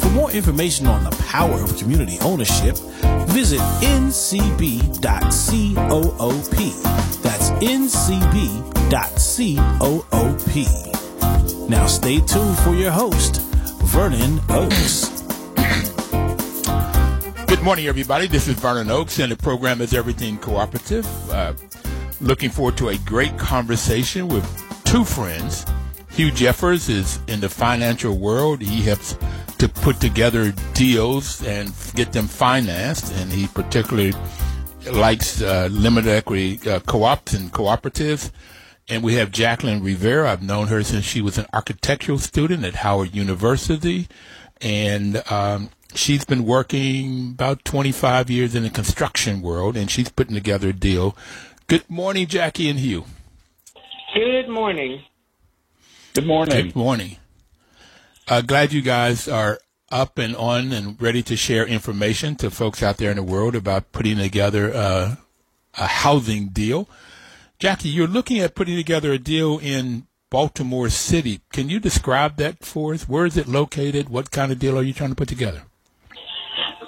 For more information on the power of community ownership, visit ncb.coop. That's ncb.coop. Now stay tuned for your host, Vernon Oakes. Good morning, everybody. This is Vernon Oakes, and the program is Everything Cooperative. Uh, looking forward to a great conversation with two friends. Hugh Jeffers is in the financial world. He helps to put together deals and get them financed, and he particularly likes uh, limited equity uh, co-ops and cooperatives. And we have Jacqueline Rivera. I've known her since she was an architectural student at Howard University, and um, she's been working about 25 years in the construction world, and she's putting together a deal. Good morning, Jackie and Hugh. Good morning. Good morning. Good morning. Uh, glad you guys are up and on and ready to share information to folks out there in the world about putting together uh, a housing deal. Jackie, you're looking at putting together a deal in Baltimore City. Can you describe that for us? Where is it located? What kind of deal are you trying to put together?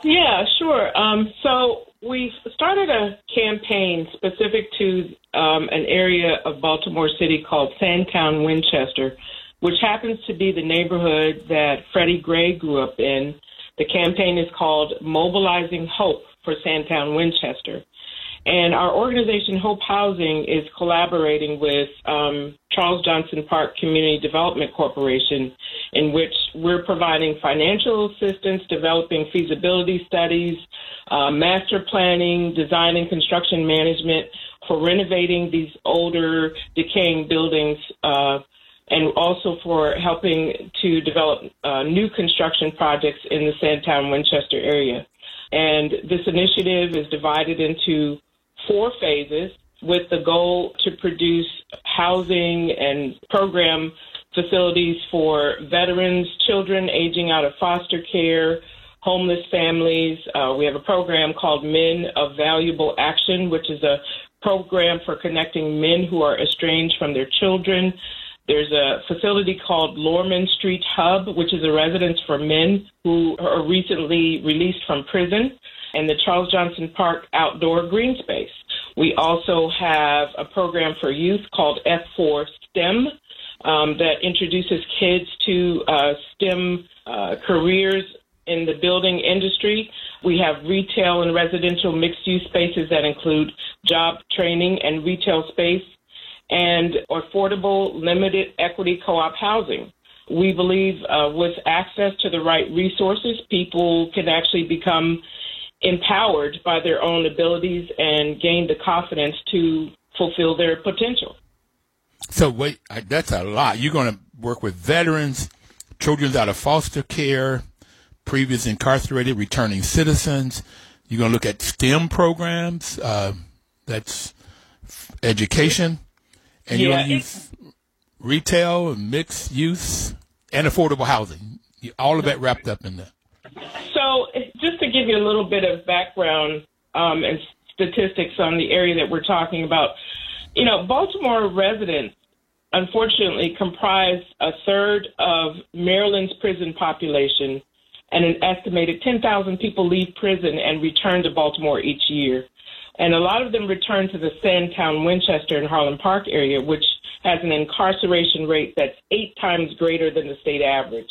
Yeah, sure. Um, so we started a campaign specific to um, an area of Baltimore City called Sandtown Winchester, which happens to be the neighborhood that Freddie Gray grew up in. The campaign is called Mobilizing Hope for Sandtown Winchester. And our organization, Hope Housing, is collaborating with um, Charles Johnson Park Community Development Corporation, in which we're providing financial assistance, developing feasibility studies, uh, master planning, design and construction management for renovating these older, decaying buildings. Uh, and also for helping to develop uh, new construction projects in the Sandtown Winchester area. And this initiative is divided into four phases with the goal to produce housing and program facilities for veterans, children aging out of foster care, homeless families. Uh, we have a program called Men of Valuable Action, which is a program for connecting men who are estranged from their children. There's a facility called Lorman Street Hub, which is a residence for men who are recently released from prison, and the Charles Johnson Park Outdoor Green Space. We also have a program for youth called F4 STEM um, that introduces kids to uh, STEM uh, careers in the building industry. We have retail and residential mixed use spaces that include job training and retail space and affordable limited equity co op housing. We believe uh, with access to the right resources, people can actually become empowered by their own abilities and gain the confidence to fulfill their potential. So wait, that's a lot. You're going to work with veterans, children out of foster care, previous incarcerated, returning citizens. You're going to look at STEM programs. Uh, that's education, and you're going to use retail, and mixed use, and affordable housing. All of that wrapped up in there. So, just to give you a little bit of background um, and statistics on the area that we're talking about, you know, Baltimore residents unfortunately comprise a third of Maryland's prison population, and an estimated 10,000 people leave prison and return to Baltimore each year. And a lot of them return to the Sandtown, Winchester, and Harlem Park area, which has an incarceration rate that's eight times greater than the state average.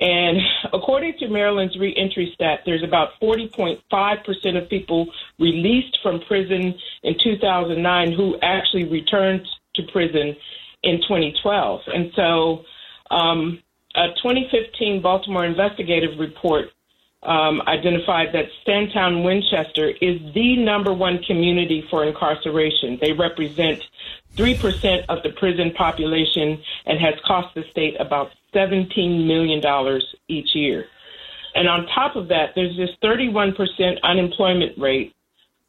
And according to Maryland's reentry stat, there's about 40.5% of people released from prison in 2009 who actually returned to prison in 2012. And so um, a 2015 Baltimore investigative report um, identified that Sandtown Winchester is the number one community for incarceration. They represent 3% of the prison population and has cost the state about $17 million each year. And on top of that, there's this 31% unemployment rate,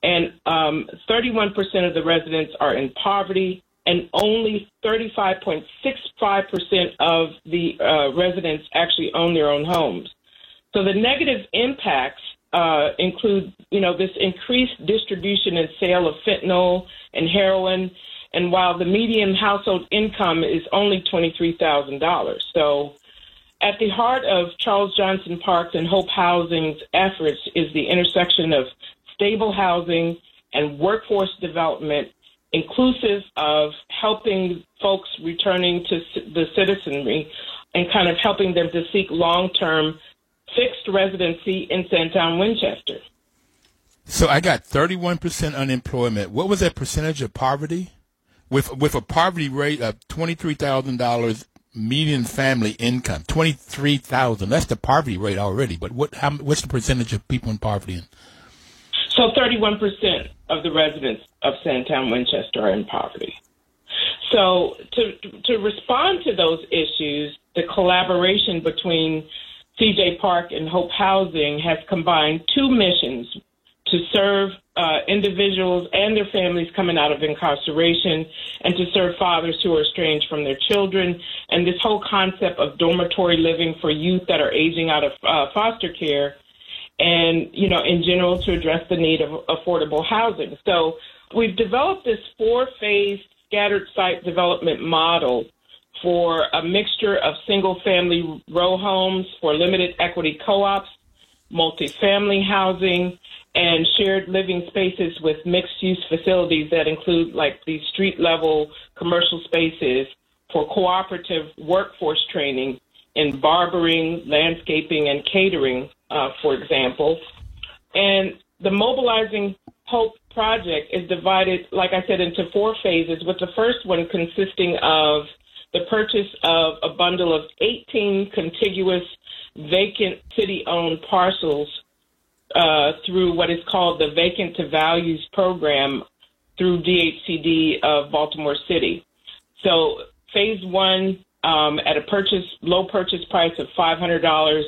and um, 31% of the residents are in poverty, and only 35.65% of the uh, residents actually own their own homes. So the negative impacts uh, include, you know, this increased distribution and sale of fentanyl and heroin, and while the median household income is only $23,000. So at the heart of Charles Johnson Parks and Hope Housing's efforts is the intersection of stable housing and workforce development, inclusive of helping folks returning to the citizenry and kind of helping them to seek long term fixed residency in Sandtown Winchester. So I got 31% unemployment. What was that percentage of poverty? With with a poverty rate of $23,000 median family income, 23,000. That's the poverty rate already. But what how what's the percentage of people in poverty? So 31% of the residents of Sandtown Winchester are in poverty. So to to respond to those issues, the collaboration between CJ Park and Hope Housing has combined two missions to serve uh, individuals and their families coming out of incarceration and to serve fathers who are estranged from their children. And this whole concept of dormitory living for youth that are aging out of uh, foster care and, you know, in general to address the need of affordable housing. So we've developed this four phase scattered site development model for a mixture of single family row homes, for limited equity co ops, multifamily housing, and shared living spaces with mixed use facilities that include like these street level commercial spaces for cooperative workforce training in barbering, landscaping, and catering, uh, for example. And the Mobilizing Hope project is divided, like I said, into four phases, with the first one consisting of the purchase of a bundle of 18 contiguous vacant city owned parcels uh, through what is called the Vacant to Values program through DHCD of Baltimore City. So phase one um, at a purchase low purchase price of five hundred dollars.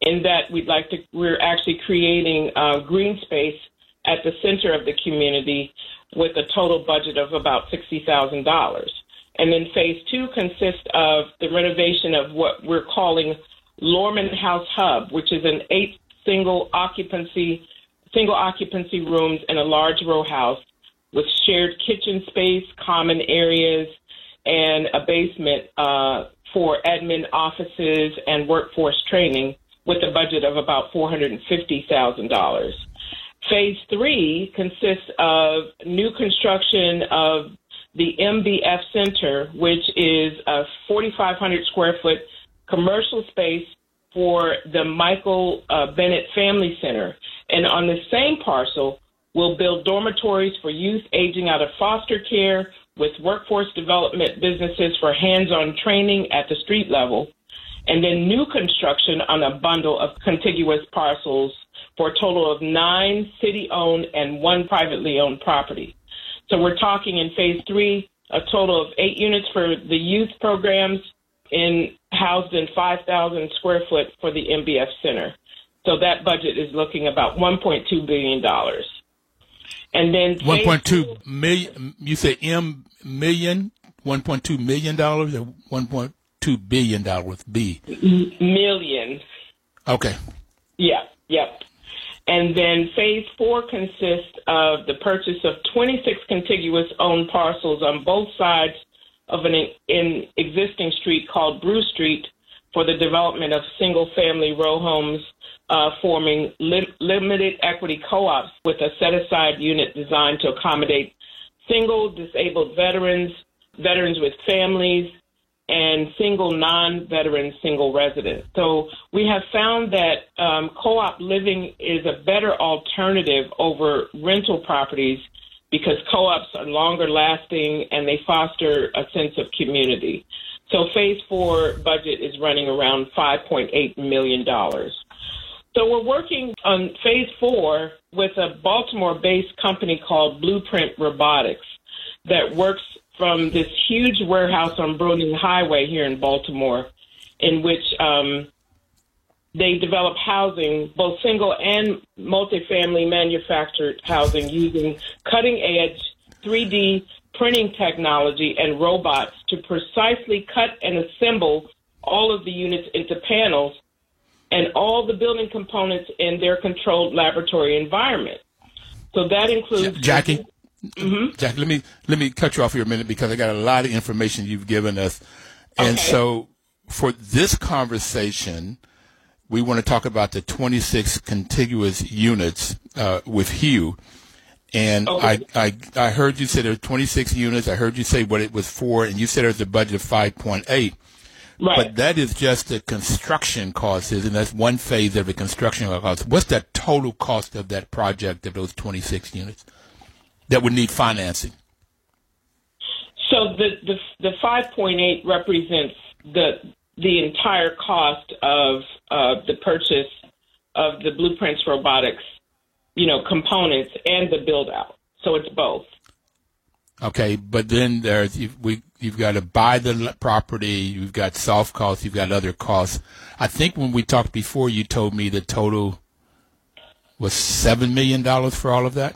In that, we'd like to we're actually creating uh, green space at the center of the community with a total budget of about sixty thousand dollars. And then phase two consists of the renovation of what we're calling Lorman House Hub, which is an eight single occupancy single occupancy rooms in a large row house with shared kitchen space, common areas, and a basement uh, for admin offices and workforce training with a budget of about $450,000. Phase three consists of new construction of the MBF Center, which is a 4,500 square foot commercial space for the Michael uh, Bennett Family Center. And on the same parcel, we'll build dormitories for youth aging out of foster care with workforce development businesses for hands on training at the street level. And then new construction on a bundle of contiguous parcels for a total of nine city owned and one privately owned property. So we're talking in phase three, a total of eight units for the youth programs, in housed in 5,000 square foot for the MBF Center. So that budget is looking about 1.2 billion dollars. And then 1.2 million. You say M million, 1.2 million dollars, or 1.2 billion dollars? B million. Okay. Yeah. Yep. And then phase four consists of the purchase of 26 contiguous owned parcels on both sides of an in existing street called Bruce Street for the development of single family row homes uh, forming li- limited equity co-ops with a set aside unit designed to accommodate single disabled veterans, veterans with families, and single non-veteran single residents. So we have found that um, co-op living is a better alternative over rental properties because co-ops are longer lasting and they foster a sense of community. So phase four budget is running around $5.8 million. So we're working on phase four with a Baltimore-based company called Blueprint Robotics that works from this huge warehouse on Broening Highway here in Baltimore, in which um, they develop housing, both single and multifamily manufactured housing, using cutting edge 3D printing technology and robots to precisely cut and assemble all of the units into panels and all the building components in their controlled laboratory environment. So that includes Jackie. Mm-hmm. Jackie, let me let me cut you off here a minute because I got a lot of information you've given us, and okay. so for this conversation, we want to talk about the 26 contiguous units uh, with Hugh. And okay. I, I, I heard you say there were 26 units. I heard you say what it was for, and you said there's a budget of 5.8. Right. But that is just the construction cost, and that's one phase of the construction cost. What's the total cost of that project of those 26 units that would need financing? So the the, the 5.8 represents the the entire cost of uh, the purchase of the Blueprints Robotics, you know, components and the build out. So it's both. Okay, but then there's you've, we you've got to buy the property. You've got soft costs. You've got other costs. I think when we talked before, you told me the total was seven million dollars for all of that.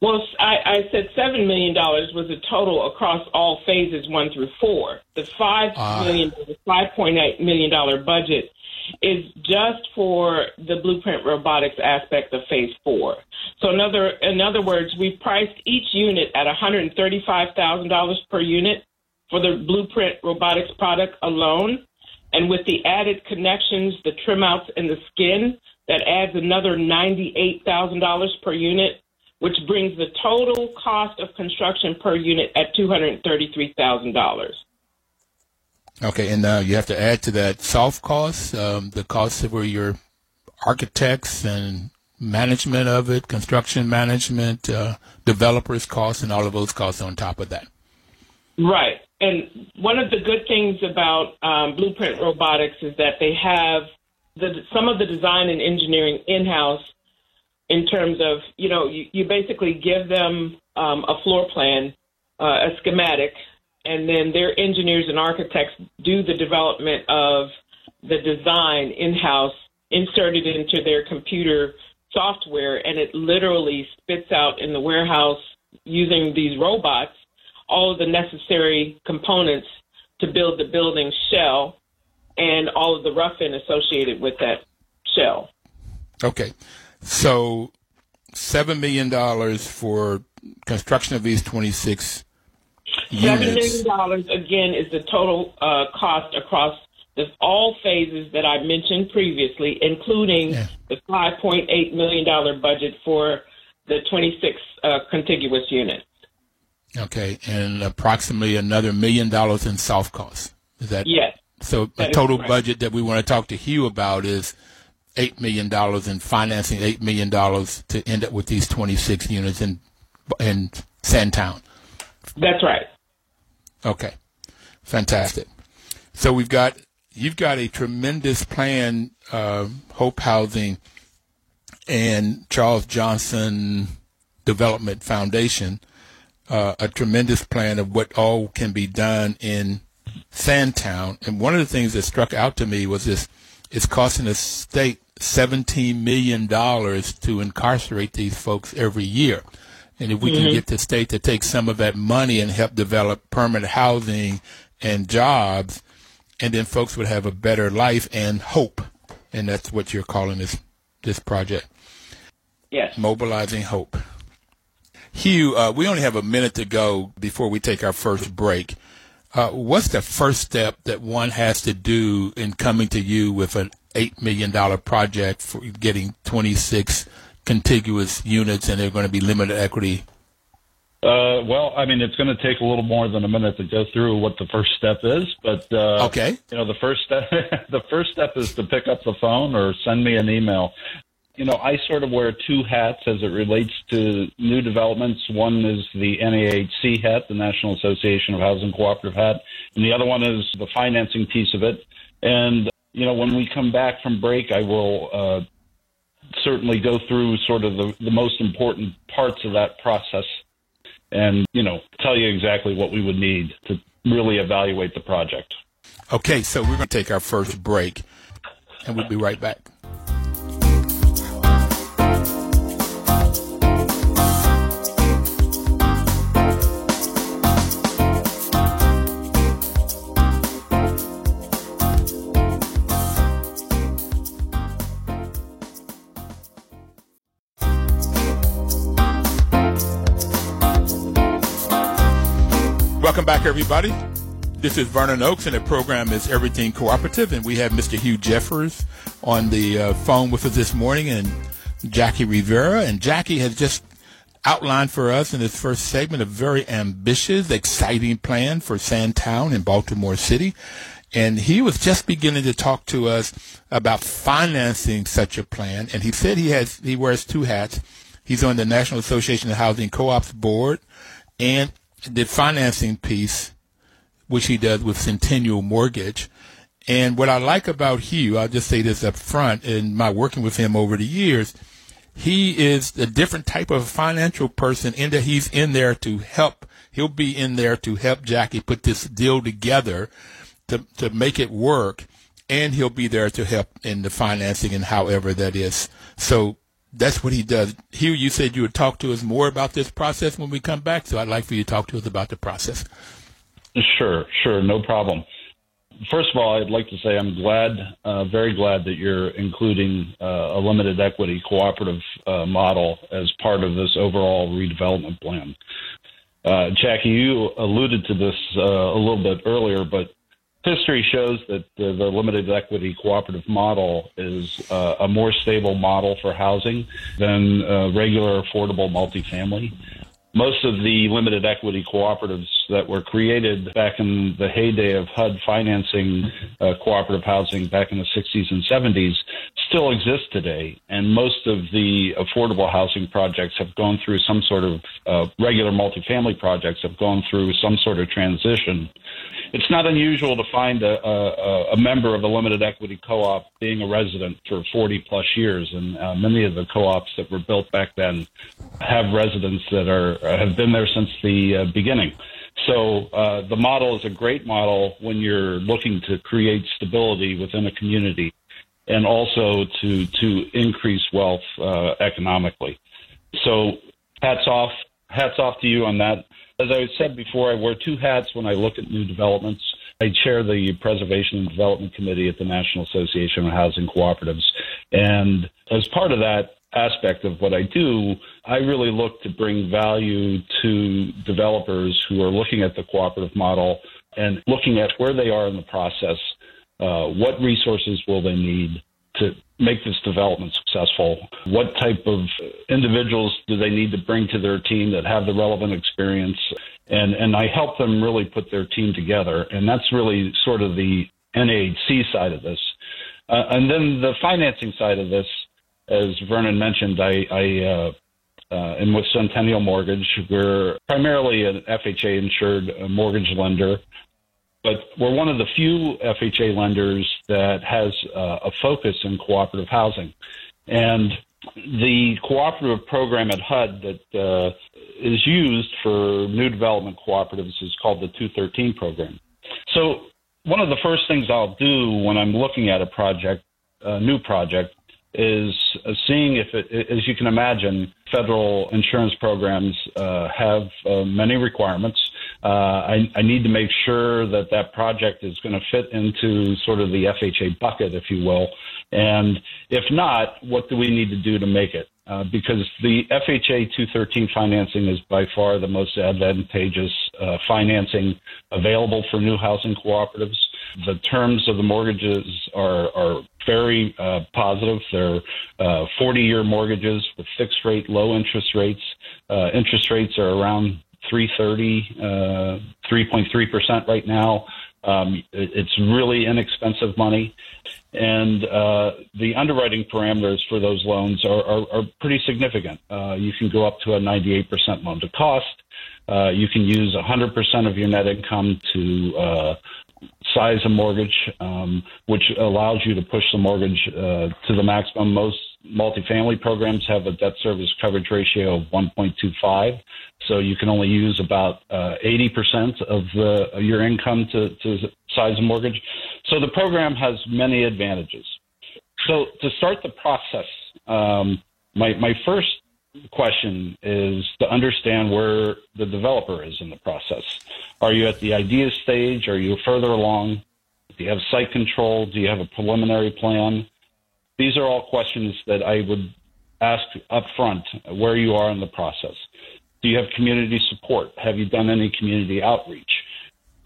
Well, I, I said seven million dollars was a total across all phases one through four. The five uh, million, five point eight million dollar budget is just for the blueprint robotics aspect of phase four. So, in other in other words, we priced each unit at one hundred thirty five thousand dollars per unit for the blueprint robotics product alone, and with the added connections, the trim outs, and the skin, that adds another ninety eight thousand dollars per unit which brings the total cost of construction per unit at $233,000. Okay, and uh, you have to add to that soft costs, um, the costs of your architects and management of it, construction management, uh, developers' costs, and all of those costs on top of that. Right. And one of the good things about um, Blueprint Robotics is that they have the, some of the design and engineering in house in terms of, you know, you, you basically give them um, a floor plan, uh, a schematic, and then their engineers and architects do the development of the design in house, inserted into their computer software, and it literally spits out in the warehouse using these robots all of the necessary components to build the building shell and all of the rough-in associated with that shell. Okay. So, seven million dollars for construction of these twenty six units. Seven million dollars again is the total uh, cost across the, all phases that I mentioned previously, including yeah. the five point eight million dollar budget for the twenty six uh, contiguous units. Okay, and approximately another million dollars in soft costs. Is that yes? So that a total budget that we want to talk to Hugh about is eight million dollars in financing eight million dollars to end up with these 26 units in in Sandtown. That's right. Okay, fantastic. So we've got you've got a tremendous plan, uh, Hope Housing and Charles Johnson Development Foundation, uh, a tremendous plan of what all can be done in Sandtown. And one of the things that struck out to me was this it's costing the state $17 million to incarcerate these folks every year. And if we mm-hmm. can get the state to take some of that money and help develop permanent housing and jobs, and then folks would have a better life and hope. And that's what you're calling this this project. Yes. Mobilizing hope. Hugh, uh, we only have a minute to go before we take our first break. Uh, what's the first step that one has to do in coming to you with an $8 million project for getting 26 contiguous units and they're going to be limited equity? Uh, well, I mean, it's going to take a little more than a minute to go through what the first step is, but uh, okay, you know, the first step the first step is to pick up the phone or send me an email you know, I sort of wear two hats as it relates to new developments. One is the NAHC hat, the National Association of Housing Cooperative hat, and the other one is the financing piece of it. And, you know, when we come back from break, I will uh, certainly go through sort of the, the most important parts of that process and, you know, tell you exactly what we would need to really evaluate the project. Okay, so we're going to take our first break. and we'll be right back. Welcome back, everybody. This is Vernon Oakes, and the program is Everything Cooperative, and we have Mr. Hugh Jeffers on the uh, phone with us this morning, and Jackie Rivera. And Jackie has just outlined for us in this first segment a very ambitious, exciting plan for Sandtown in Baltimore City. And he was just beginning to talk to us about financing such a plan. And he said he has he wears two hats. He's on the National Association of Housing Co-ops board, and the financing piece, which he does with Centennial Mortgage. And what I like about Hugh, I'll just say this up front, in my working with him over the years, he is a different type of financial person in that he's in there to help. He'll be in there to help Jackie put this deal together to, to make it work. And he'll be there to help in the financing and however that is. So that's what he does. Hugh, you said you would talk to us more about this process when we come back, so I'd like for you to talk to us about the process. Sure, sure, no problem. First of all, I'd like to say I'm glad, uh, very glad that you're including uh, a limited equity cooperative uh, model as part of this overall redevelopment plan. Uh, Jackie, you alluded to this uh, a little bit earlier, but history shows that the, the limited equity cooperative model is uh, a more stable model for housing than uh, regular affordable multifamily. Most of the limited equity cooperatives that were created back in the heyday of HUD financing uh, cooperative housing back in the 60s and 70s still exist today. And most of the affordable housing projects have gone through some sort of uh, regular multifamily projects have gone through some sort of transition it's not unusual to find a, a, a member of a limited equity co-op being a resident for 40 plus years, and uh, many of the co-ops that were built back then have residents that are have been there since the uh, beginning. So uh, the model is a great model when you're looking to create stability within a community, and also to to increase wealth uh, economically. So hats off, hats off to you on that. As I said before, I wear two hats when I look at new developments. I chair the Preservation and Development Committee at the National Association of Housing Cooperatives. And as part of that aspect of what I do, I really look to bring value to developers who are looking at the cooperative model and looking at where they are in the process, uh, what resources will they need, to make this development successful? What type of individuals do they need to bring to their team that have the relevant experience? And, and I help them really put their team together. And that's really sort of the NAHC side of this. Uh, and then the financing side of this, as Vernon mentioned, I, I uh, uh, and with Centennial Mortgage, we're primarily an FHA insured mortgage lender but we're one of the few FHA lenders that has uh, a focus in cooperative housing. And the cooperative program at HUD that uh, is used for new development cooperatives is called the 213 program. So, one of the first things I'll do when I'm looking at a project, a new project, is uh, seeing if it, as you can imagine, federal insurance programs uh, have uh, many requirements uh, I, I, need to make sure that that project is going to fit into sort of the FHA bucket, if you will. And if not, what do we need to do to make it? Uh, because the FHA 213 financing is by far the most advantageous uh, financing available for new housing cooperatives. The terms of the mortgages are, are very uh, positive. They're 40 year mortgages with fixed rate, low interest rates. Uh, interest rates are around 330, uh, 3.3% right now. Um, it's really inexpensive money. And uh, the underwriting parameters for those loans are, are, are pretty significant. Uh, you can go up to a 98% loan to cost. Uh, you can use 100% of your net income to uh, size a mortgage, um, which allows you to push the mortgage uh, to the maximum. Most multifamily programs have a debt service coverage ratio of 1.25, so you can only use about uh, 80% of the, your income to, to size a mortgage. So the program has many advantages. So to start the process, um, my my first question is to understand where the developer is in the process. Are you at the idea stage? Are you further along? Do you have site control? Do you have a preliminary plan? These are all questions that I would ask up front where you are in the process. Do you have community support? Have you done any community outreach?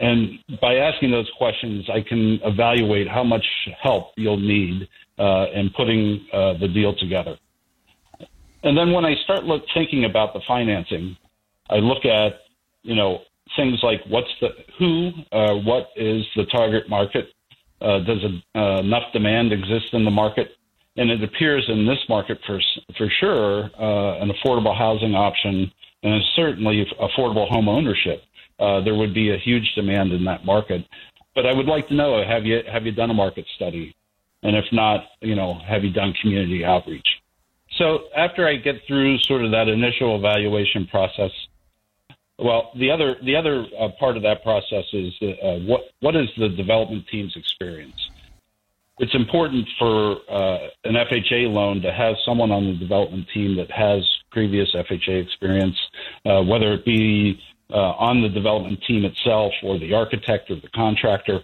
And by asking those questions, I can evaluate how much help you'll need uh, in putting uh, the deal together. And then when I start look, thinking about the financing, I look at, you know, things like what's the who, uh, what is the target market? Uh, does a, uh, enough demand exist in the market? And it appears in this market for for sure uh, an affordable housing option and certainly affordable home ownership. Uh, there would be a huge demand in that market. But I would like to know have you have you done a market study? And if not, you know, have you done community outreach? So after I get through sort of that initial evaluation process, well, the other the other uh, part of that process is uh, what what is the development team's experience? It's important for uh, an FHA loan to have someone on the development team that has previous FHA experience, uh, whether it be uh, on the development team itself or the architect or the contractor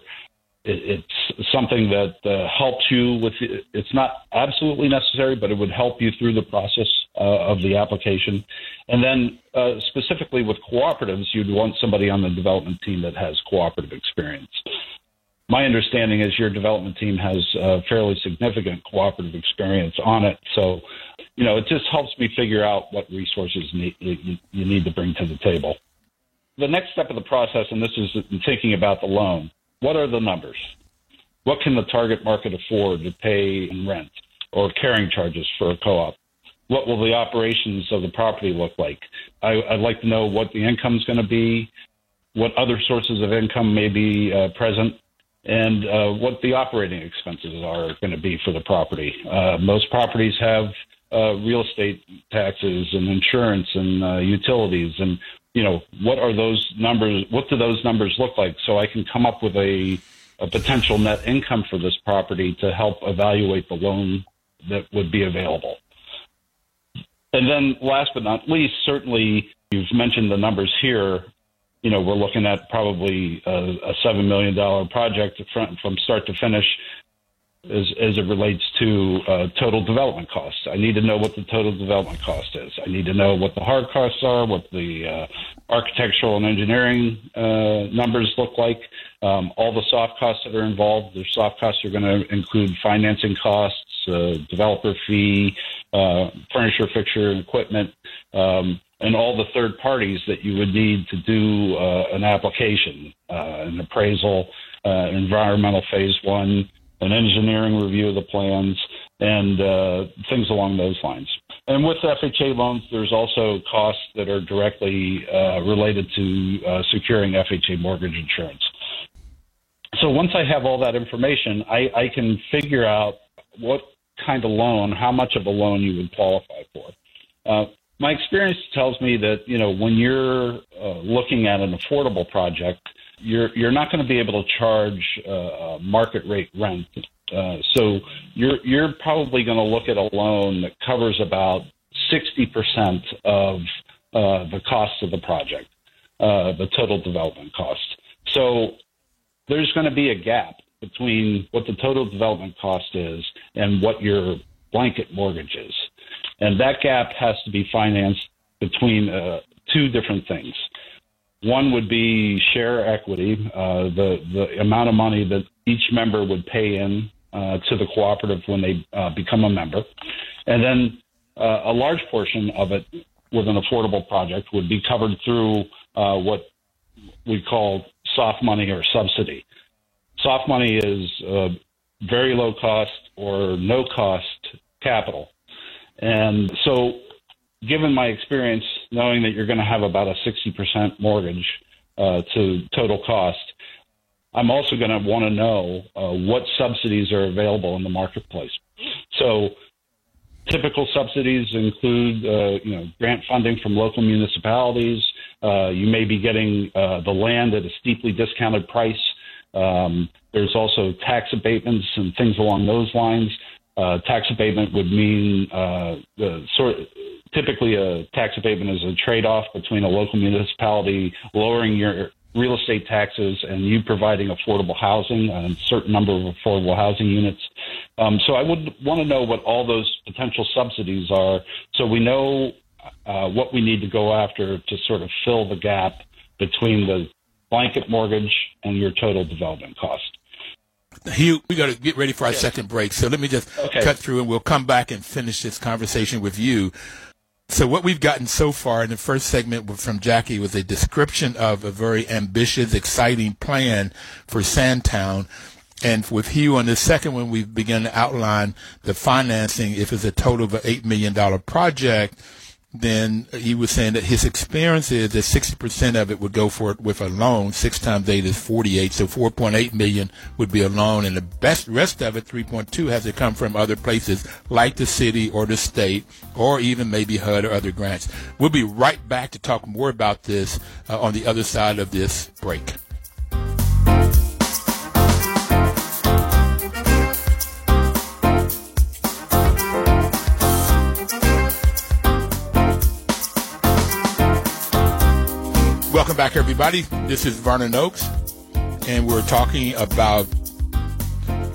it, it's something that uh, helps you with. It's not absolutely necessary, but it would help you through the process uh, of the application. And then uh, specifically with cooperatives, you'd want somebody on the development team that has cooperative experience. My understanding is your development team has fairly significant cooperative experience on it, so you know it just helps me figure out what resources need, you, you need to bring to the table. The next step of the process, and this is thinking about the loan what are the numbers? What can the target market afford to pay in rent or carrying charges for a co-op? What will the operations of the property look like? I, would like to know what the income is going to be, what other sources of income may be uh, present, and uh, what the operating expenses are going to be for the property. Uh, most properties have uh, real estate taxes and insurance and uh, utilities, and you know, what are those numbers? What do those numbers look like? So I can come up with a, a potential net income for this property to help evaluate the loan that would be available. And then last but not least, certainly you've mentioned the numbers here. You know, we're looking at probably a, a $7 million project from, from start to finish as, as it relates to uh, total development costs. I need to know what the total development cost is. I need to know what the hard costs are, what the uh, architectural and engineering uh, numbers look like, um, all the soft costs that are involved. The soft costs are going to include financing costs, uh, developer fee, uh, furniture, fixture, and equipment. Um, and all the third parties that you would need to do uh, an application, an appraisal, an environmental phase one, an engineering review of the plans, and uh, things along those lines. And with FHA loans, there's also costs that are directly uh, related to uh, securing FHA mortgage insurance. So once I have all that information, I, I can figure out what kind of loan, how much of a loan you would qualify for. Uh, my experience tells me that you know when you're uh, looking at an affordable project, you're you're not going to be able to charge uh, market rate rent. Uh, so you're you're probably going to look at a loan that covers about sixty percent of uh, the cost of the project, uh, the total development cost. So there's going to be a gap between what the total development cost is and what your blanket mortgage is, and that gap has to be financed between uh, two different things. One would be share equity, uh, the the amount of money that each member would pay in uh, to the cooperative when they uh, become a member, and then uh, a large portion of it with an affordable project would be covered through uh, what we call soft money or subsidy. Soft money is uh, very low cost or no cost capital, and so given my experience, knowing that you're going to have about a 60% mortgage uh, to total cost, I'm also going to want to know uh, what subsidies are available in the marketplace. So, typical subsidies include, uh, you know, grant funding from local municipalities. Uh, you may be getting uh, the land at a steeply discounted price. Um, there's also tax abatements and things along those lines. Uh, tax abatement would mean uh, the sort typically a tax abatement is a trade-off between a local municipality lowering your real estate taxes and you providing affordable housing, and a certain number of affordable housing units. Um, so I would want to know what all those potential subsidies are so we know uh, what we need to go after to sort of fill the gap between the blanket mortgage and your total development cost. Hugh, we got to get ready for our second break. So let me just okay. cut through and we'll come back and finish this conversation with you. So what we've gotten so far in the first segment from Jackie was a description of a very ambitious, exciting plan for Sandtown. And with Hugh on the second one, we've begun to outline the financing if it's a total of an $8 million project then he was saying that his experience is that 60% of it would go for it with a loan. Six times eight is 48. So 4.8 million would be a loan. And the best rest of it, 3.2, has to come from other places like the city or the state or even maybe HUD or other grants. We'll be right back to talk more about this uh, on the other side of this break. Back, everybody. This is Vernon Oakes, and we're talking about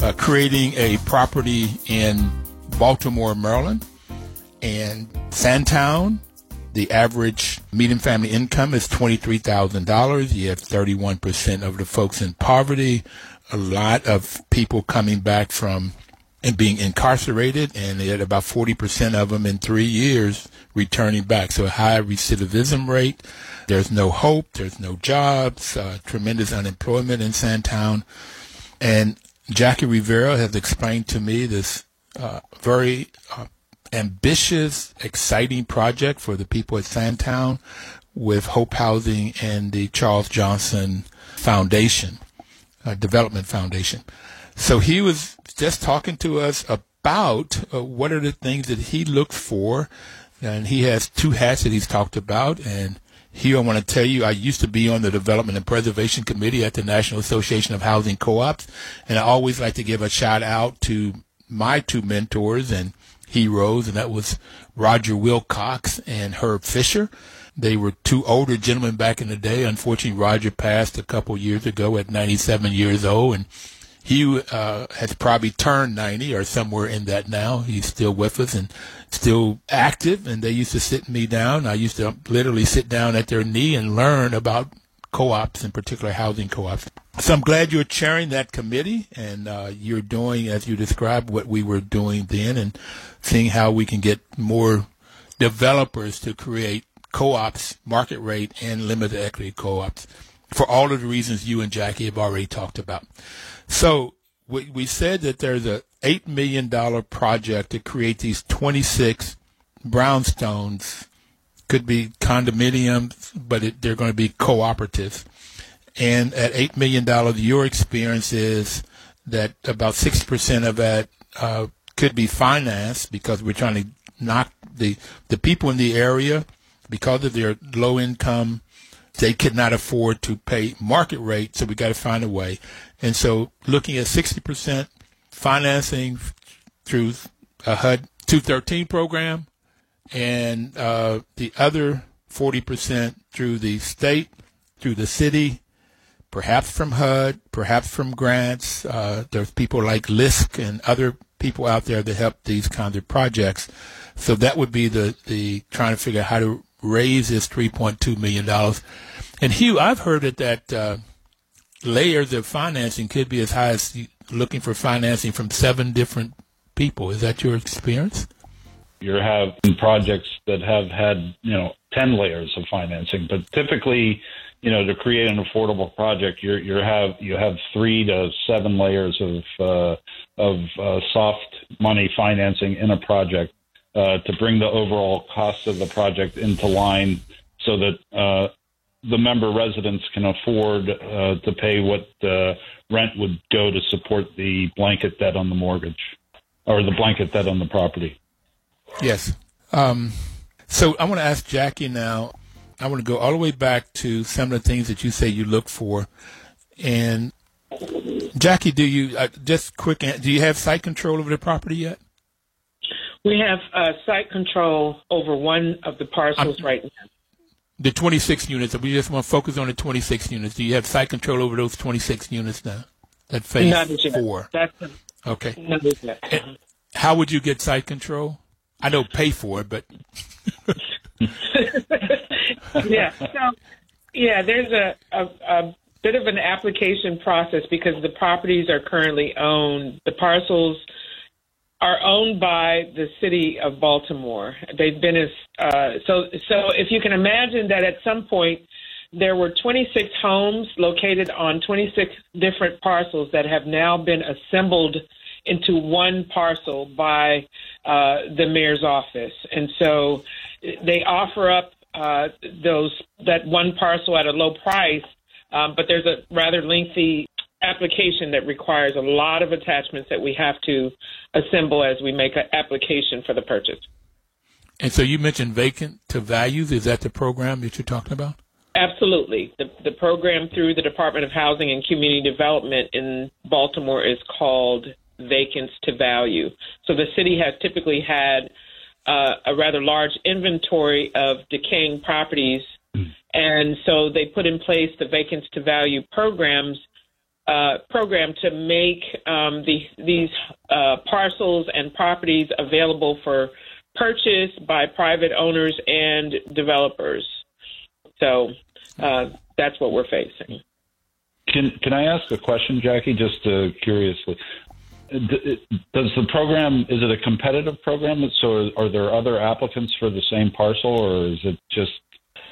uh, creating a property in Baltimore, Maryland, and Sandtown. The average median family income is $23,000. You have 31% of the folks in poverty, a lot of people coming back from and being incarcerated, and they had about 40% of them in three years returning back. So a high recidivism rate. There's no hope. There's no jobs. Uh, tremendous unemployment in Sandtown. And Jackie Rivera has explained to me this uh, very uh, ambitious, exciting project for the people at Sandtown with Hope Housing and the Charles Johnson Foundation, uh, Development Foundation. So he was just talking to us about uh, what are the things that he looks for and he has two hats that he's talked about. And here I want to tell you, I used to be on the Development and Preservation Committee at the National Association of Housing Co-ops, and I always like to give a shout out to my two mentors and heroes, and that was Roger Willcox and Herb Fisher. They were two older gentlemen back in the day. Unfortunately, Roger passed a couple years ago at 97 years old, and he uh, has probably turned 90 or somewhere in that now. He's still with us and still active. And they used to sit me down. I used to literally sit down at their knee and learn about co-ops, in particular housing co-ops. So I'm glad you're chairing that committee and uh, you're doing, as you described, what we were doing then and seeing how we can get more developers to create co-ops, market rate, and limited equity co-ops for all of the reasons you and Jackie have already talked about. So we, we said that there's a $8 million project to create these 26 brownstones. Could be condominiums, but it, they're going to be cooperatives. And at $8 million, your experience is that about 60% of that uh, could be financed because we're trying to knock the, the people in the area, because of their low income, they could not afford to pay market rate, so we got to find a way. And so looking at 60% financing through a HUD 213 program and uh, the other 40% through the state, through the city, perhaps from HUD, perhaps from grants. Uh, there's people like LISC and other people out there that help these kinds of projects. So that would be the, the trying to figure out how to raise this $3.2 million. And Hugh, I've heard that that uh, layers of financing could be as high as looking for financing from seven different people. Is that your experience? You have projects that have had, you know, 10 layers of financing, but typically, you know, to create an affordable project, you you have you have three to seven layers of uh, of uh, soft money financing in a project uh, to bring the overall cost of the project into line, so that uh, the member residents can afford uh, to pay what the rent would go to support the blanket debt on the mortgage or the blanket debt on the property. Yes. Um, so I want to ask Jackie now. I want to go all the way back to some of the things that you say you look for. And Jackie, do you uh, just quick? Do you have site control over the property yet? We have uh, site control over one of the parcels right now. The 26 units. We just want to focus on the 26 units. Do you have site control over those 26 units now? That phase Not as yet. four. That's Okay. not as yet. And how would you get site control? I know pay for it, but yeah. So, yeah, there's a, a, a bit of an application process because the properties are currently owned. The parcels are owned by the city of Baltimore. They've been as uh, so. So, if you can imagine that at some point there were 26 homes located on 26 different parcels that have now been assembled into one parcel by uh, the mayor's office, and so they offer up uh, those that one parcel at a low price, um, but there's a rather lengthy application that requires a lot of attachments that we have to assemble as we make an application for the purchase. and so you mentioned vacant to values. Is that the program that you're talking about? Absolutely. The, the program through the Department of Housing and Community Development in Baltimore is called Vacants to Value. So the city has typically had uh, a rather large inventory of decaying properties, and so they put in place the Vacants to Value programs. Uh, program to make um, the, these uh, parcels and properties available for purchase by private owners and developers. So uh, that's what we're facing. Can Can I ask a question, Jackie? Just uh, curiously, does the program is it a competitive program? So are there other applicants for the same parcel, or is it just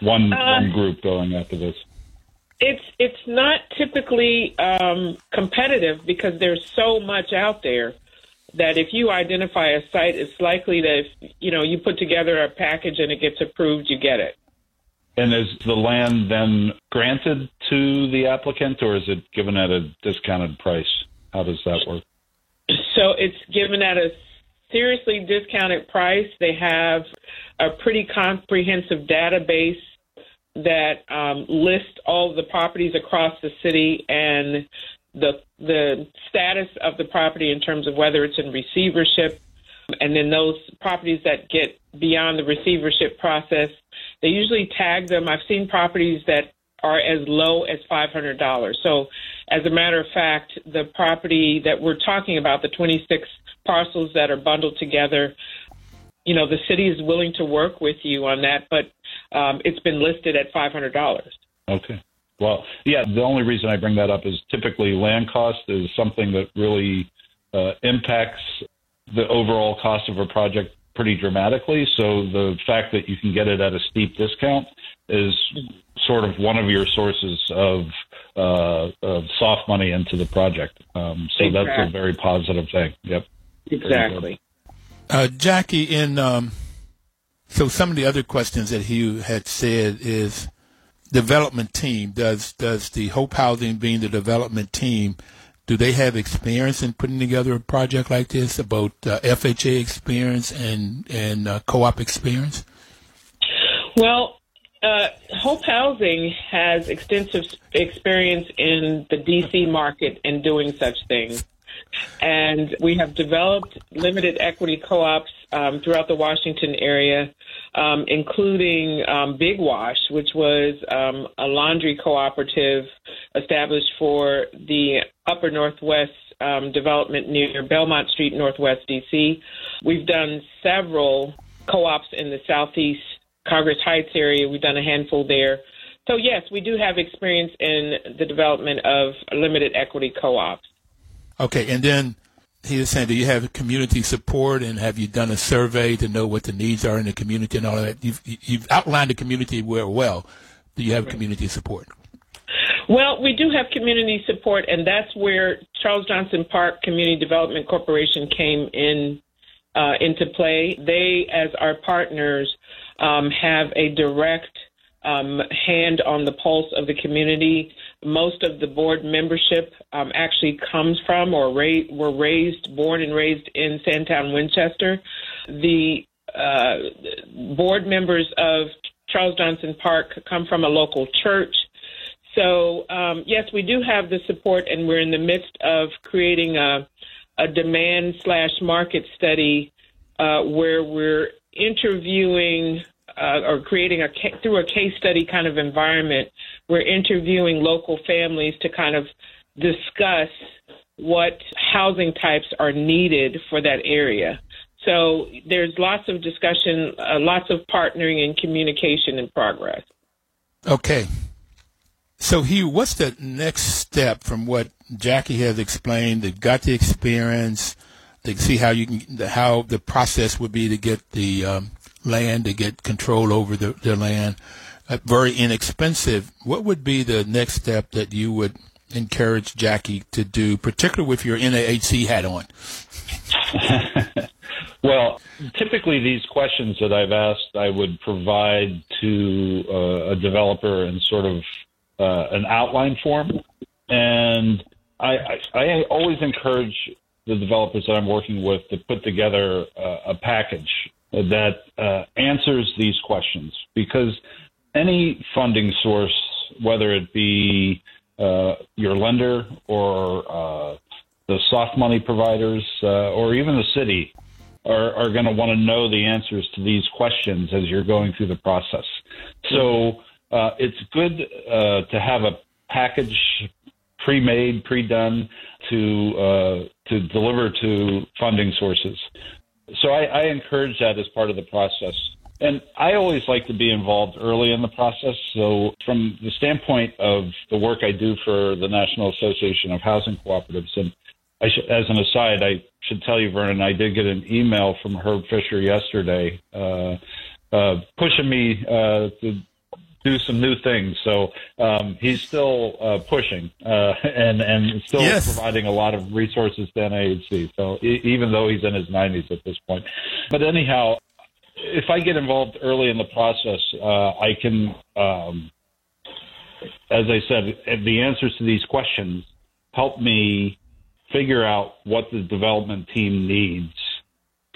one Uh, one group going after this? It's it's not typically um, competitive because there's so much out there that if you identify a site, it's likely that if you know you put together a package and it gets approved, you get it. And is the land then granted to the applicant, or is it given at a discounted price? How does that work? So it's given at a seriously discounted price. They have a pretty comprehensive database that um, lists all the properties across the city and the the status of the property in terms of whether it's in receivership. And then those properties that get beyond the receivership process, they usually tag them. I've seen properties that are as low as $500. So, as a matter of fact, the property that we're talking about, the 26 parcels that are bundled together, you know, the city is willing to work with you on that, but um, it's been listed at $500. Okay. Well, yeah, the only reason I bring that up is typically land cost is something that really uh, impacts the overall cost of a project pretty dramatically. So the fact that you can get it at a steep discount is sort of one of your sources of, uh, of soft money into the project. Um, so that's a very positive thing. Yep. Exactly. Uh, Jackie, in um, so some of the other questions that Hugh had said is development team. Does does the Hope Housing being the development team, do they have experience in putting together a project like this? About uh, FHA experience and and uh, co-op experience? Well, uh, Hope Housing has extensive experience in the DC market in doing such things. And we have developed limited equity co ops um, throughout the Washington area, um, including um, Big Wash, which was um, a laundry cooperative established for the upper Northwest um, development near Belmont Street, Northwest DC. We've done several co ops in the Southeast Congress Heights area. We've done a handful there. So, yes, we do have experience in the development of limited equity co ops. Okay, and then he was saying, do you have community support, and have you done a survey to know what the needs are in the community and all that? You've, you've outlined the community well. well. Do you have community support? Well, we do have community support, and that's where Charles Johnson Park Community Development Corporation came in uh, into play. They, as our partners, um, have a direct um, hand on the pulse of the community. Most of the board membership um, actually comes from or ra- were raised, born and raised in Sandtown, Winchester. The uh, board members of Charles Johnson Park come from a local church. So, um, yes, we do have the support, and we're in the midst of creating a, a demand slash market study uh, where we're interviewing uh, or creating a through a case study kind of environment. We're interviewing local families to kind of discuss what housing types are needed for that area. So there's lots of discussion, uh, lots of partnering and communication in progress. Okay. So Hugh, what's the next step from what Jackie has explained? They've got the experience. They see how you can, how the process would be to get the um, land, to get control over the, the land. Uh, very inexpensive. What would be the next step that you would encourage Jackie to do, particularly with your NAHC hat on? well, typically these questions that I've asked, I would provide to uh, a developer in sort of uh, an outline form, and I, I, I, always encourage the developers that I'm working with to put together uh, a package that uh, answers these questions because any funding source, whether it be uh, your lender or uh, the soft money providers uh, or even the city are, are going to want to know the answers to these questions as you're going through the process. So uh, it's good uh, to have a package pre-made, pre-done to uh, to deliver to funding sources. So I, I encourage that as part of the process. And I always like to be involved early in the process. So, from the standpoint of the work I do for the National Association of Housing Cooperatives, and sh- as an aside, I should tell you, Vernon, I did get an email from Herb Fisher yesterday uh, uh, pushing me uh, to do some new things. So um, he's still uh, pushing uh, and and still yes. providing a lot of resources to NAHC. So e- even though he's in his 90s at this point, but anyhow, if I get involved early in the process, uh, I can, um, as I said, the answers to these questions help me figure out what the development team needs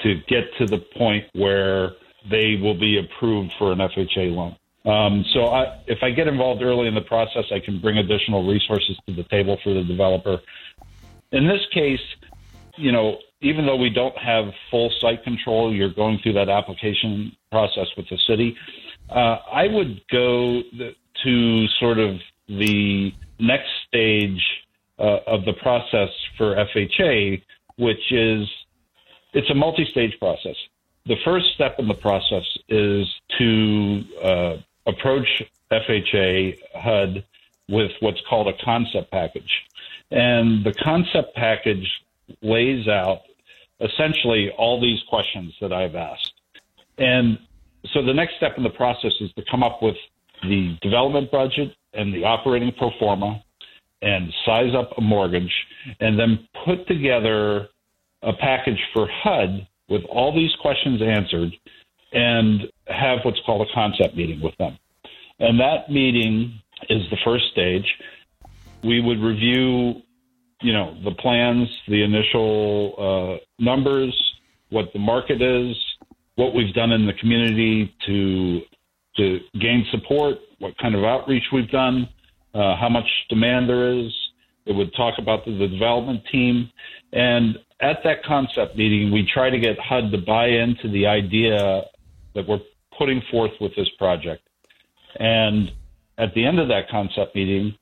to get to the point where they will be approved for an FHA loan. Um, so I, if I get involved early in the process, I can bring additional resources to the table for the developer. In this case, you know, even though we don't have full site control, you're going through that application process with the city. Uh, I would go to sort of the next stage uh, of the process for FHA, which is it's a multi-stage process. The first step in the process is to uh, approach FHA HUD with what's called a concept package. And the concept package lays out essentially all these questions that I've asked. And so the next step in the process is to come up with the development budget and the operating pro forma and size up a mortgage and then put together a package for HUD with all these questions answered and have what's called a concept meeting with them. And that meeting is the first stage. We would review, you know, the plans, the initial uh, numbers, what the market is, what we've done in the community to to gain support, what kind of outreach we've done, uh, how much demand there is. It would talk about the, the development team, and at that concept meeting, we try to get HUD to buy into the idea that we're putting forth with this project. And at the end of that concept meeting,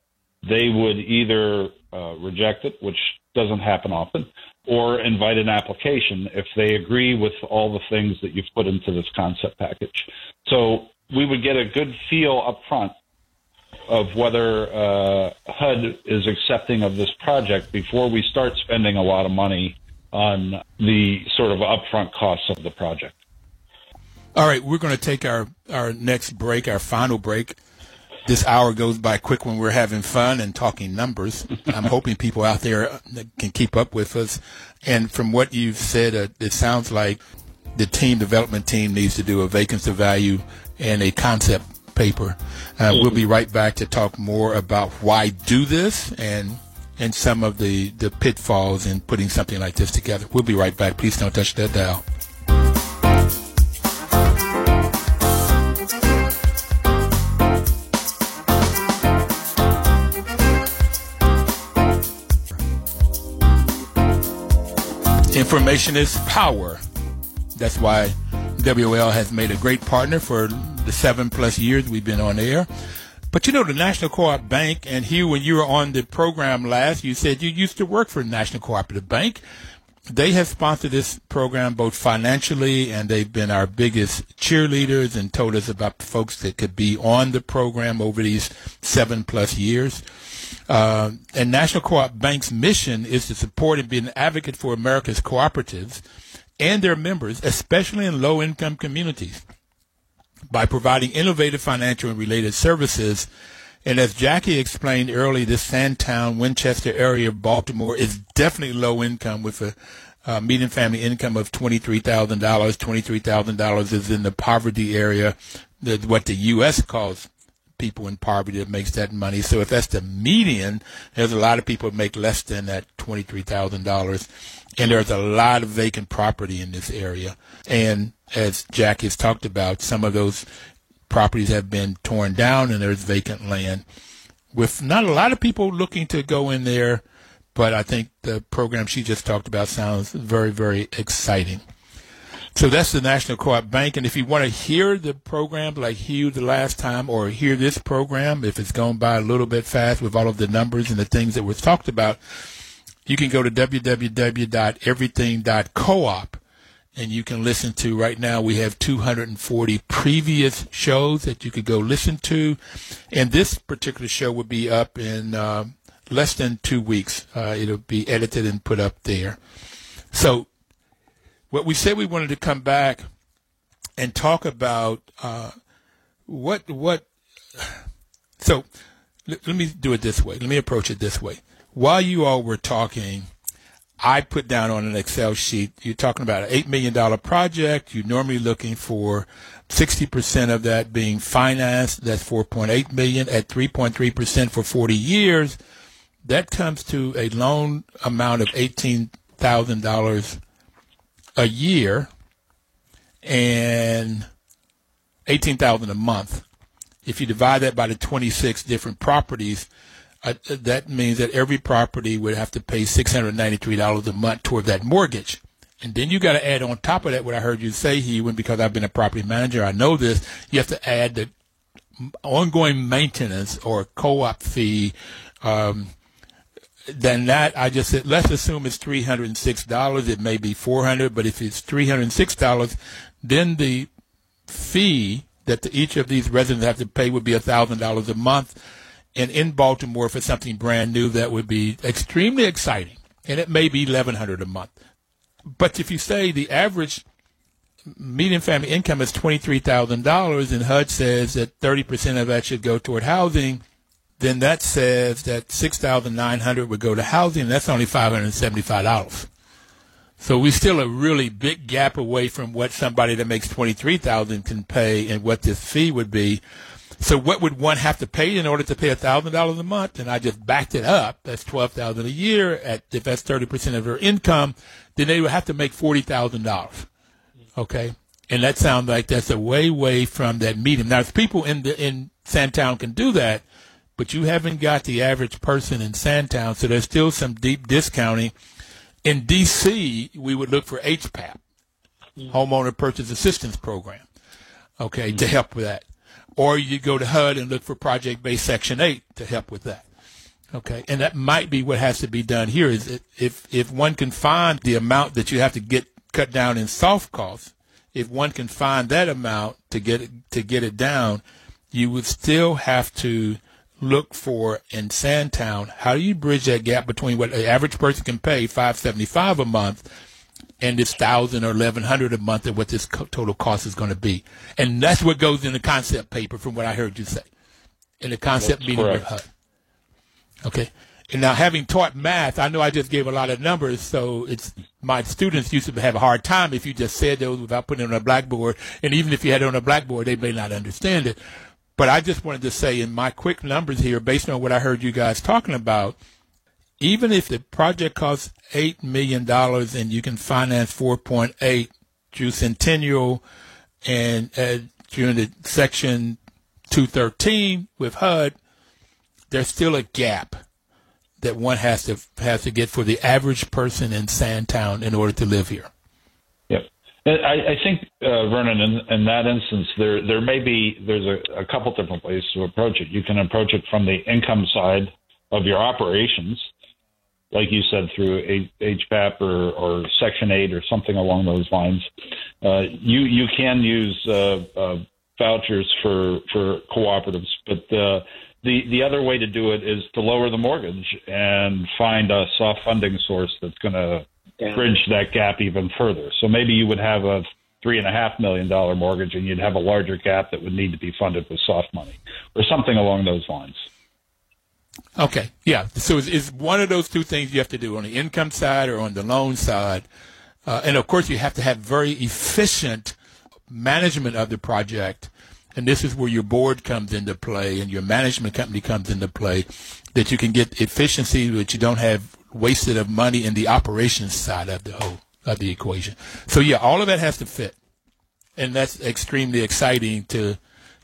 they would either uh, reject it, which doesn't happen often, or invite an application if they agree with all the things that you've put into this concept package. So we would get a good feel up front of whether uh, HUD is accepting of this project before we start spending a lot of money on the sort of upfront costs of the project. All right, we're going to take our, our next break, our final break. This hour goes by quick when we're having fun and talking numbers. I'm hoping people out there can keep up with us. And from what you've said, uh, it sounds like the team development team needs to do a vacancy value and a concept paper. Uh, we'll be right back to talk more about why do this and and some of the, the pitfalls in putting something like this together. We'll be right back. Please don't touch that dial. Information is power. That's why WOL has made a great partner for the seven plus years we've been on air. But you know, the National Co-op Bank, and Hugh, when you were on the program last, you said you used to work for National Cooperative Bank. They have sponsored this program both financially and they've been our biggest cheerleaders and told us about the folks that could be on the program over these seven plus years. Uh, and National Co-op Bank's mission is to support and be an advocate for America's cooperatives and their members, especially in low income communities, by providing innovative financial and related services. And as Jackie explained earlier, this Sandtown, Winchester area of Baltimore is definitely low income with a uh, median family income of $23,000. $23,000 is in the poverty area, the, what the U.S. calls people in poverty that makes that money. So if that's the median, there's a lot of people that make less than that $23,000. And there's a lot of vacant property in this area. And as Jack has talked about, some of those properties have been torn down and there's vacant land with not a lot of people looking to go in there. But I think the program she just talked about sounds very, very exciting. So that's the National Co-op Bank. And if you want to hear the program like Hugh the last time or hear this program, if it's gone by a little bit fast with all of the numbers and the things that were talked about, you can go to www.everything.coop and you can listen to right now we have 240 previous shows that you could go listen to. And this particular show will be up in uh, less than two weeks. Uh, it'll be edited and put up there. So what we said we wanted to come back and talk about uh, what what. So let, let me do it this way. Let me approach it this way. While you all were talking, I put down on an Excel sheet. You're talking about an eight million dollar project. You're normally looking for 60% of that being financed. That's 4.8 million at 3.3% for 40 years. That comes to a loan amount of $18,000 a year and 18,000 a month. If you divide that by the 26 different properties, uh, that means that every property would have to pay $693 a month toward that mortgage. And then you got to add on top of that what I heard you say, Hugh, because I've been a property manager, I know this. You have to add the ongoing maintenance or co-op fee, um, than that, I just said, let's assume it's $306. It may be 400 but if it's $306, then the fee that the, each of these residents have to pay would be $1,000 a month. And in Baltimore, for something brand new, that would be extremely exciting. And it may be 1100 a month. But if you say the average median family income is $23,000 and HUD says that 30% of that should go toward housing – then that says that 6900 would go to housing, and that's only $575. So we're still a really big gap away from what somebody that makes 23000 can pay and what this fee would be. So what would one have to pay in order to pay $1,000 a month? And I just backed it up. That's 12000 a year. At If that's 30% of their income, then they would have to make $40,000. Okay? And that sounds like that's a way, way from that median. Now, if people in the, in Sandtown can do that, but you haven't got the average person in Sandtown, so there's still some deep discounting. In D.C., we would look for HPAP, mm-hmm. Homeowner Purchase Assistance Program, okay, mm-hmm. to help with that. Or you go to HUD and look for project-based Section 8 to help with that. Okay, and that might be what has to be done here. Is if if one can find the amount that you have to get cut down in soft costs, if one can find that amount to get it to get it down, you would still have to look for in Sandtown, how do you bridge that gap between what the average person can pay, five seventy five a month, and this thousand or eleven hundred a month, and what this co- total cost is going to be? And that's what goes in the concept paper, from what I heard you say, in the concept that's meeting correct. with HUD. Okay. And now, having taught math, I know I just gave a lot of numbers, so it's my students used to have a hard time if you just said those without putting it on a blackboard. And even if you had it on a blackboard, they may not understand it. But I just wanted to say in my quick numbers here, based on what I heard you guys talking about, even if the project costs $8 million and you can finance 4.8 through Centennial and uh, during the section 213 with HUD, there's still a gap that one has to has to get for the average person in Sandtown in order to live here. I, I think, uh, Vernon, in, in, that instance, there there may be there's a, a couple different ways to approach it. You can approach it from the income side of your operations, like you said, through HPAP or, or Section 8 or something along those lines. Uh, you you can use uh, uh, vouchers for for cooperatives, but uh, the the other way to do it is to lower the mortgage and find a soft funding source that's going to yeah. bridge that gap even further. So maybe you would have a three and a half million dollar mortgage, and you'd have a larger gap that would need to be funded with soft money or something along those lines. Okay, yeah. So it's, it's, one of those two things you have to do on the income side or on the loan side, uh, and of course you have to have very efficient management of the project. And this is where your board comes into play and your management company comes into play, that you can get efficiency, but you don't have wasted of money in the operations side of the whole of the equation. So yeah, all of that has to fit, and that's extremely exciting to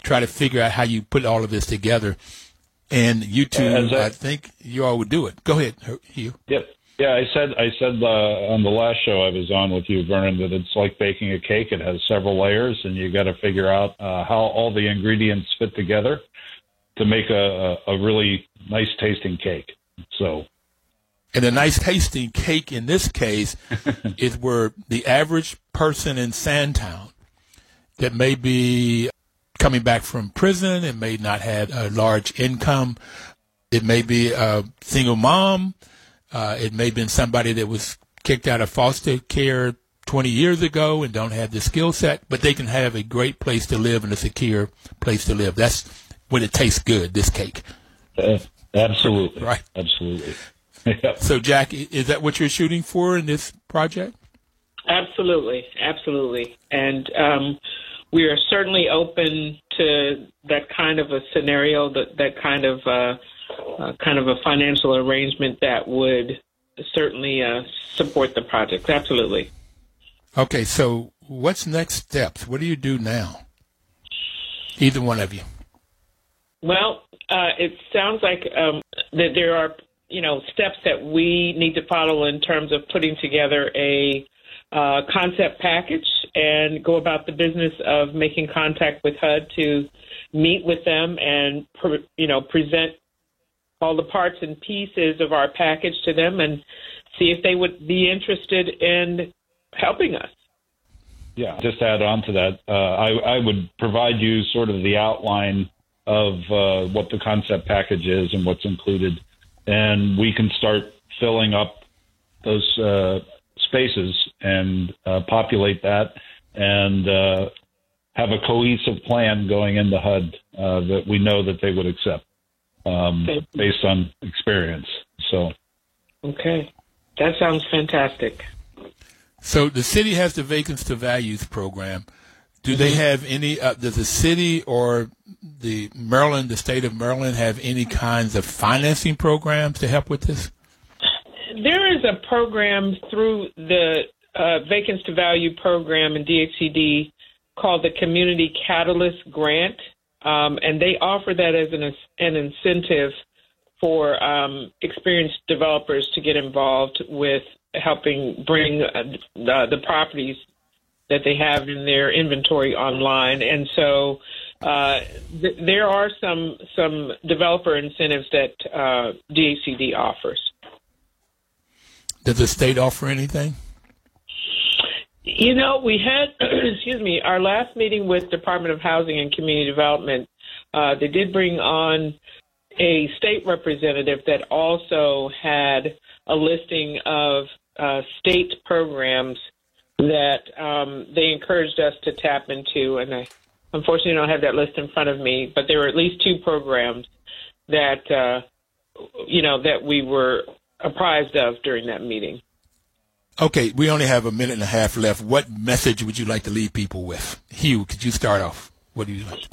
try to figure out how you put all of this together and you two, I, I think you all would do it. Go ahead, Hugh. Yep. Yeah, I said I said uh, on the last show I was on with you, Vernon, that it's like baking a cake. It has several layers, and you got to figure out uh, how all the ingredients fit together to make a, a, a really nice tasting cake. So, and a nice tasting cake in this case is where the average person in Sandtown that may be coming back from prison. It may not have a large income. It may be a single mom. Uh, it may have been somebody that was kicked out of foster care 20 years ago and don't have the skill set, but they can have a great place to live and a secure place to live. That's when it tastes good, this cake. Uh, absolutely. Right. Absolutely. So, Jack, is that what you're shooting for in this project? Absolutely. Absolutely. And, um, we are certainly open to that kind of a scenario, that that kind of uh, uh, kind of a financial arrangement that would certainly uh, support the project. Absolutely. Okay, so what's next steps? What do you do now? Either one of you. Well, uh, it sounds like um, that there are you know steps that we need to follow in terms of putting together a uh, concept package and go about the business of making contact with HUD to meet with them and you know present all the parts and pieces of our package to them and see if they would be interested in helping us. Yeah, just add on to that, uh, I, I, would provide you sort of the outline of uh, what the concept package is and what's included, and we can start filling up those uh, spaces and uh, populate that and uh, have a cohesive plan going into HUD uh, that we know that they would accept um, based on experience. So, okay, that sounds fantastic. So the city has the vacancy to values program. Do they have any? Uh, does the city or the Maryland, the state of Maryland, have any kinds of financing programs to help with this? there is a program through the uh, Vacants to Value program in DHCD called the Community Catalyst Grant, um, and they offer that as an, an incentive for um, experienced developers to get involved with helping bring uh, the, the properties that they have in their inventory online. And so uh, th- there are some some developer incentives that uh, DHCD offers. Does the state offer anything? You know, we had, excuse me, our last meeting with Department of Housing and Community Development. Uh, they did bring on a state representative that also had a listing of uh, state programs that um, they encouraged us to tap into. And I unfortunately don't have that list in front of me, but there were at least two programs that, uh, you know, that we were apprised of during that meeting. Okay, we only have a minute and a half left. What message would you like to leave people with? Hugh, could you start off? What do you like?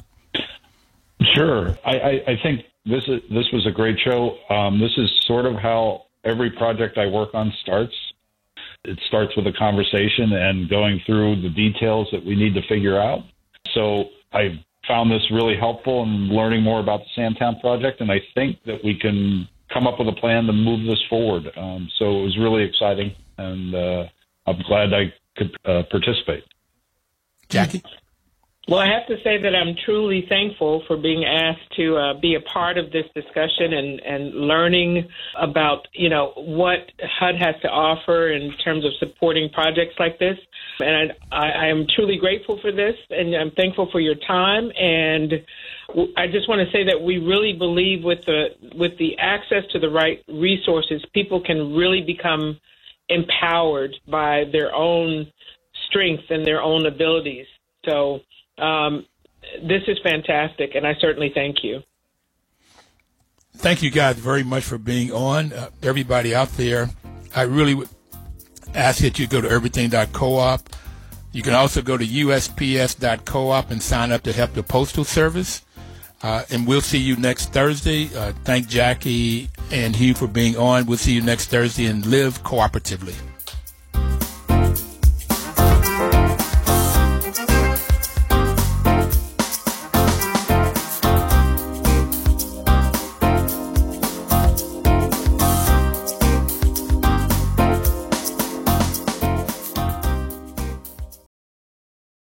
Sure. I, I, I think this is this was a great show. Um, this is sort of how every project I work on starts. It starts with a conversation and going through the details that we need to figure out. So I found this really helpful in learning more about the Sandtown project, and I think that we can come up with a plan to move this forward. Um, so it was really exciting, and uh, I'm glad I could uh, participate. Jackie? Well, I have to say that I'm truly thankful for being asked to uh, be a part of this discussion and, and learning about, you know, what HUD has to offer in terms of supporting projects like this. And I, I am truly grateful for this, and I'm thankful for your time. And I just want to say that we really believe with the with the access to the right resources, people can really become empowered by their own strength and their own abilities. So um, this is fantastic, and I certainly thank you. Thank you guys very much for being on. Uh, everybody out there, I really would ask that you go to everything.coop. You can also go to usps.coop and sign up to help the Postal Service. Uh, and we'll see you next Thursday. Uh, thank Jackie and Hugh for being on. We'll see you next Thursday and live cooperatively.